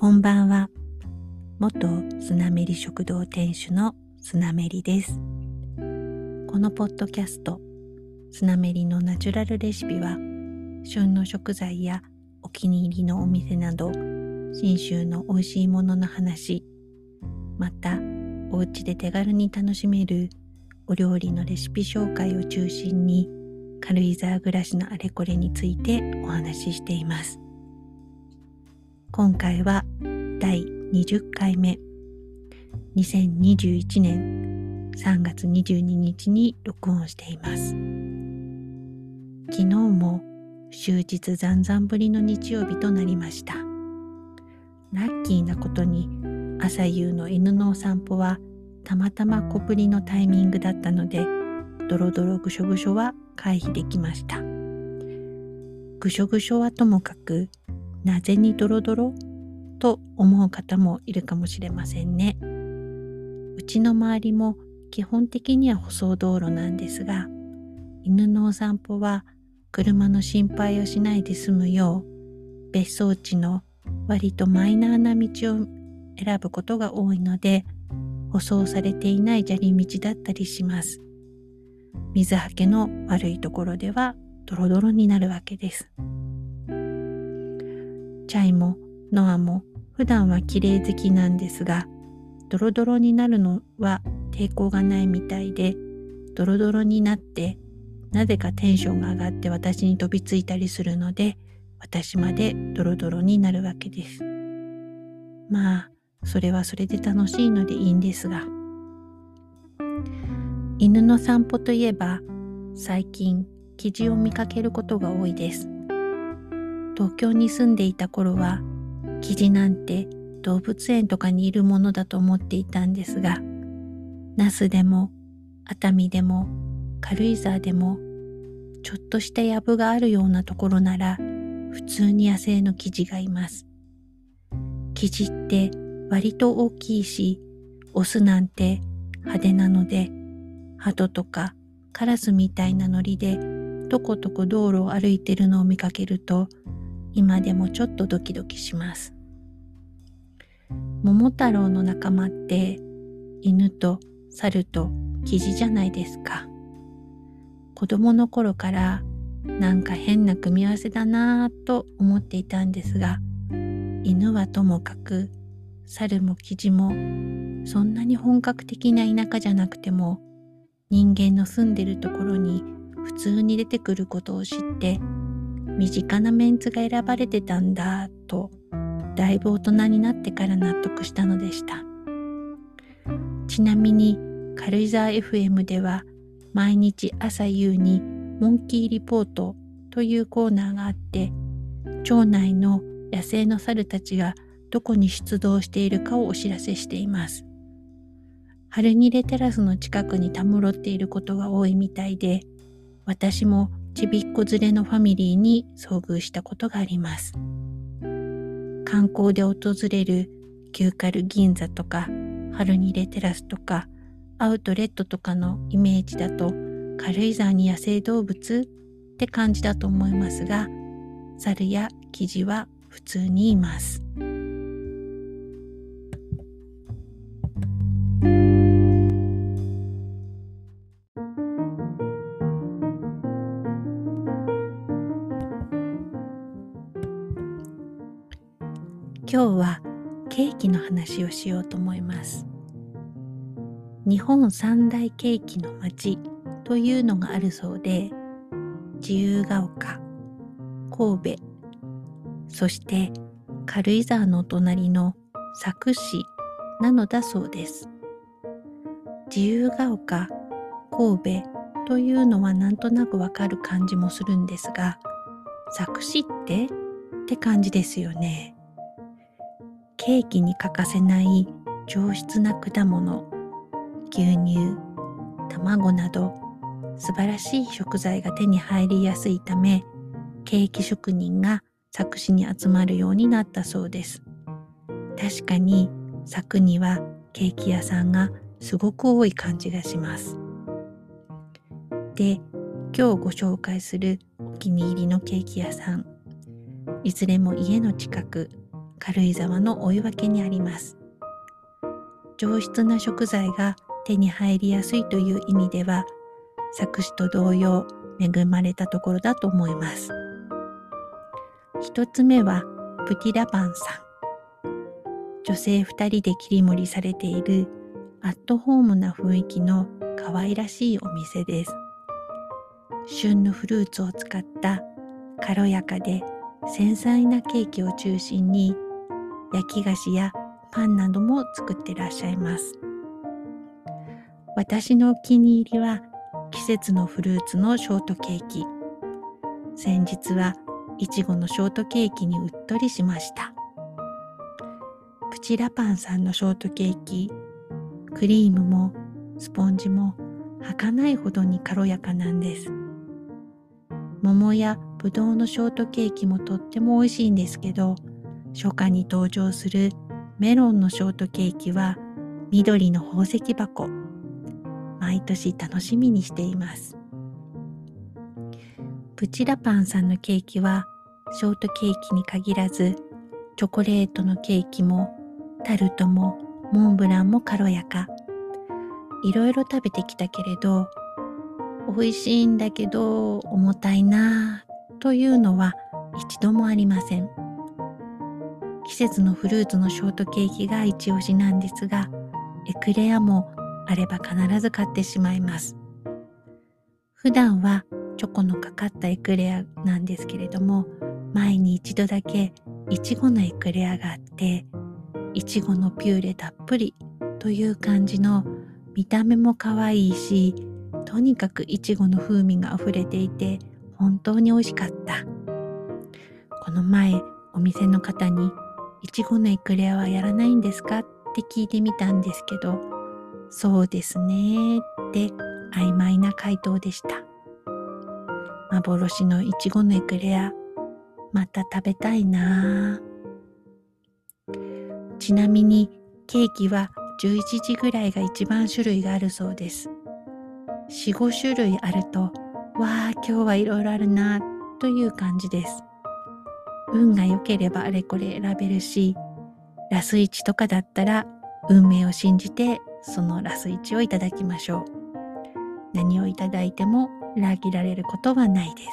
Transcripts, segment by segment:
こんばんは。元スナメリ食堂店主のスナメリです。このポッドキャスト、スナメリのナチュラルレシピは、旬の食材やお気に入りのお店など、信州の美味しいものの話、また、お家で手軽に楽しめるお料理のレシピ紹介を中心に、軽井沢暮らしのあれこれについてお話ししています。今回は第20回目。2021年3月22日に録音しています。昨日も終日残々ぶりの日曜日となりました。ラッキーなことに朝夕の犬のお散歩はたまたま小ぶりのタイミングだったのでドロドロぐしょぐしょは回避できました。ぐしょぐしょはともかくなぜにドロドロ？と思う方もいるかもしれませんね。うちの周りも基本的には舗装道路なんですが、犬のお散歩は車の心配をしないで済むよう、別荘地の割とマイナーな道を選ぶことが多いので、舗装されていない砂利道だったりします。水はけの悪いところではドロドロになるわけです。チャイもノアも普段は綺麗好きなんですが、ドロドロになるのは抵抗がないみたいで、ドロドロになってなぜかテンションが上がって私に飛びついたりするので、私までドロドロになるわけです。まあ、それはそれで楽しいのでいいんですが。犬の散歩といえば、最近、記事を見かけることが多いです。東京に住んでいた頃はキジなんて動物園とかにいるものだと思っていたんですが那須でも熱海でも軽井沢でもちょっとした藪があるようなところなら普通に野生のキジがいます。キジって割と大きいしオスなんて派手なので鳩とかカラスみたいなノリでとことこ道路を歩いてるのを見かけると今でもちょっとドキドキします。桃太郎の仲間って犬と猿とキジじゃないですか。子供の頃からなんか変な組み合わせだなぁと思っていたんですが、犬はともかく猿もキジもそんなに本格的な田舎じゃなくても人間の住んでるところに普通に出てくることを知って身近なメンツが選ばれてたんだとだいぶ大人になってから納得したのでした。ちなみに軽井沢 FM では毎日朝夕にモンキーリポートというコーナーがあって町内の野生の猿たちがどこに出動しているかをお知らせしています。春ニレテラスの近くにたむろっていることが多いみたいで私もちびっこ連れのファミリーに遭遇したことがあります。観光で訪れるキューカル銀座とか春にレテラスとかアウトレットとかのイメージだと軽井沢に野生動物って感じだと思いますが猿やキジは普通にいます。話をしようと思います。日本三大ケーキの街というのがあるそうで、自由が丘、神戸、そして軽井沢のお隣の佐久市なのだそうです。自由が丘、神戸というのはなんとなくわかる感じもするんですが、佐久市ってって感じですよね。ケーキに欠かせない上質な果物牛乳卵など素晴らしい食材が手に入りやすいためケーキ職人が佐久市に集まるようになったそうです。確かに佐久にはケーキ屋さんがすごく多い感じがします。で今日ご紹介するお気に入りのケーキ屋さん。いずれも家の近く軽井沢の追い分けにあります。上質な食材が手に入りやすいという意味では作詞と同様恵まれたところだと思います。一つ目はプティラパンさん。女性二人で切り盛りされているアットホームな雰囲気の可愛らしいお店です。旬のフルーツを使った軽やかで繊細なケーキを中心に焼き菓子やパンなども作ってらっしゃいます。私のお気に入りは季節のフルーツのショートケーキ。先日はいちごのショートケーキにうっとりしました。プチラパンさんのショートケーキクリームもスポンジも儚いほどに軽やかなんです。桃やぶどうのショートケーキもとっても美味しいんですけど初夏に登場するメロンのショートケーキは緑の宝石箱。毎年楽しみにしています。プチラパンさんのケーキはショートケーキに限らずチョコレートのケーキもタルトもモンブランも軽やか。いろいろ食べてきたけれど美味しいんだけど重たいなというのは一度もありません。季節のフルーツのショートケーキが一押しなんですがエクレアもあれば必ず買ってしまいます。普段はチョコのかかったエクレアなんですけれども前に一度だけいちごのエクレアがあっていちごのピューレたっぷりという感じの見た目も可愛いしとにかくいちごの風味が溢れていて本当に美味しかった。この前お店の方にいちごのエクレアはやらないんですか？って聞いてみたんですけどそうですねって曖昧な回答でした幻のいちごのエクレアまた食べたいなちなみにケーキは11時ぐらいが一番種類があるそうです。4、5種類あると、わあ、今日はいろいろあるなという感じです。運が良ければあれこれ選べるし、ラス1とかだったら運命を信じてそのラス1をいただきましょう。何をいただいても裏切られることはないです。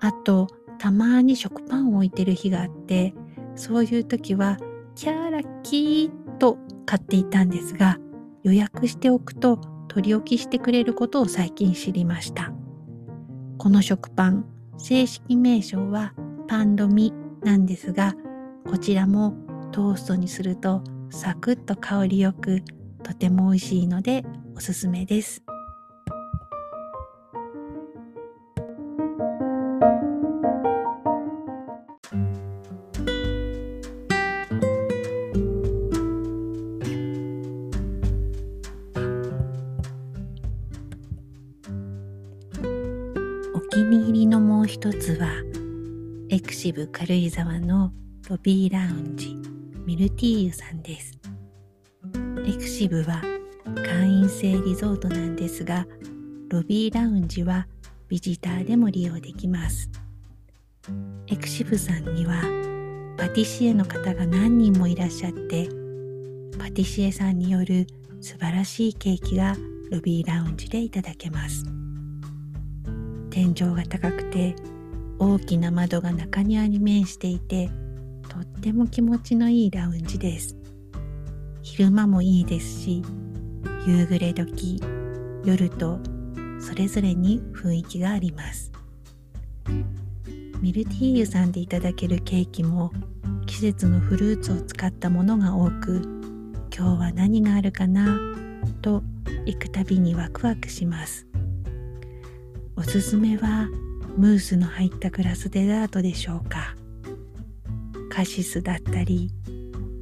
あと、たまに食パンを置いてる日があって、そういう時は、キャーラッキーと買っていたんですが、予約しておくと取り置きしてくれることを最近知りました。この食パン、正式名称はパンドミなんですが、こちらもトーストにするとサクッと香りよくとても美味しいのでおすすめです。お気に入りのもう一つはエクシブ軽井沢のロビーラウンジミルティーユさんですエクシブは会員制リゾートなんですがロビーラウンジはビジターでも利用できますエクシブさんにはパティシエの方が何人もいらっしゃってパティシエさんによる素晴らしいケーキがロビーラウンジでいただけます。天井が高くて大きな窓が中庭に面していてとっても気持ちのいいラウンジです。昼間もいいですし夕暮れ時夜とそれぞれに雰囲気があります。ミルティーユさんでいただけるケーキも季節のフルーツを使ったものが多く今日は何があるかなと行くたびにワクワクします。おすすめはムースの入ったグラスデザートでしょうか。カシスだったり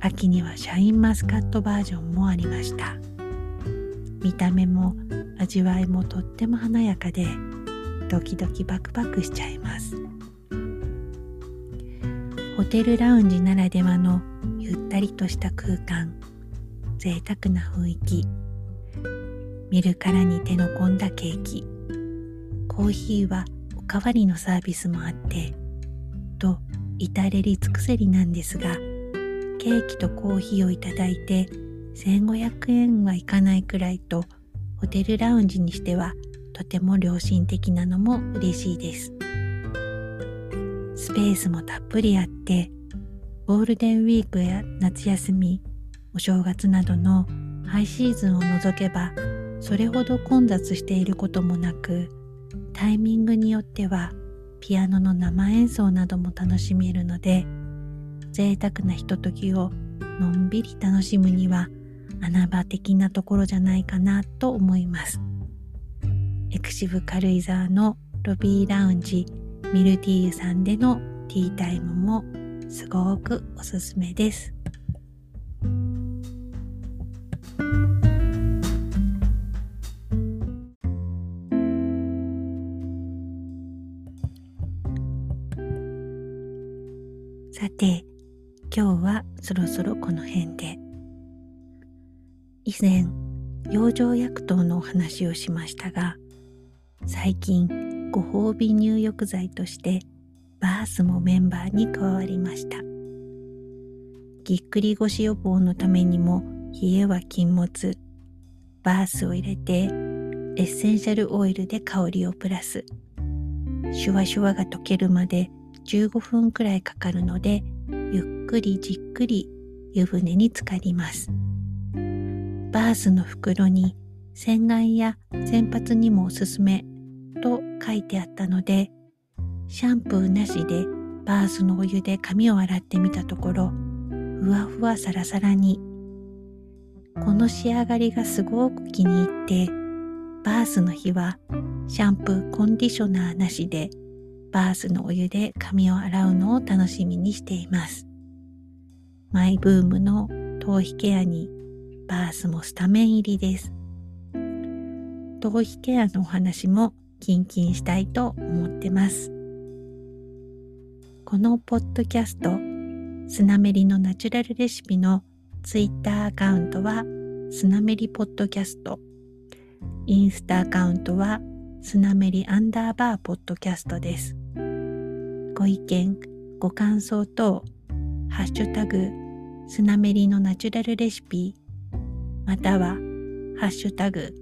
秋にはシャインマスカットバージョンもありました。見た目も味わいもとっても華やかでドキドキバクバクしちゃいます。ホテルラウンジならではのゆったりとした空間贅沢な雰囲気。見るからに手の込んだケーキ。コーヒーはおかわりのサービスもあってと至れり尽くせりなんですが、ケーキとコーヒーをいただいて1500円はいかないくらいとホテルラウンジにしてはとても良心的なのも嬉しいです。スペースもたっぷりあってゴールデンウィークや夏休みお正月などのハイシーズンを除けばそれほど混雑していることもなくタイミングによってはピアノの生演奏なども楽しめるので贅沢なひとときをのんびり楽しむには穴場的なところじゃないかなと思いますエクシブ軽井沢のロビーラウンジミルティーユさんでのティータイムもすごくおすすめです。さて、今日はそろそろこの辺で。以前、養生薬湯のお話をしましたが、最近ご褒美入浴剤としてバースもメンバーに加わりましたぎっくり腰予防のためにも冷えは禁物バースを入れてエッセンシャルオイルで香りをプラスシュワシュワが溶けるまで15分くらいかかるのでゆっくりじっくり湯船に浸かります。バースの袋に洗顔や洗髪にもおすすめと書いてあったのでシャンプーなしでバースのお湯で髪を洗ってみたところふわふわサラサラに。この仕上がりがすごく気に入ってバースの日はシャンプーコンディショナーなしでバースのお湯で髪を洗うのを楽しみにしていますマイブームの頭皮ケアにバースもスタメン入りです頭皮ケアのお話もキンキンしたいと思ってます。このポッドキャスト、スナメリのナチュラルレシピのツイッターアカウントはスナメリポッドキャスト、インスタアカウントはスナメリアンダーバーポッドキャストです。ご意見、ご感想等、ハッシュタグ、スナメリのナチュラルレシピ、または、ハッシュタグ、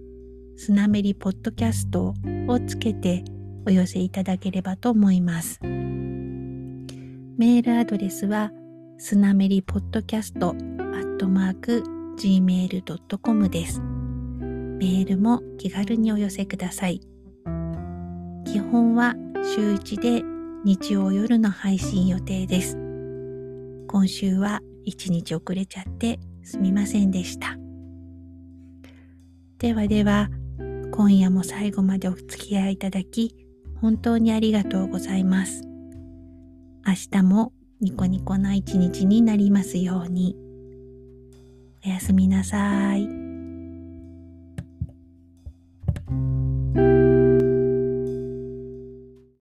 スナメリポッドキャストをつけてお寄せいただければと思います。メールアドレスはスナメリポッドキャストアットマーク gmail.com です。メールも気軽にお寄せください。基本は週1で日曜夜の配信予定です。今週は1日遅れちゃってすみませんでした。ではでは、今夜も最後までお付き合いいただき、本当にありがとうございます。明日もニコニコな一日になりますように。おやすみなさい。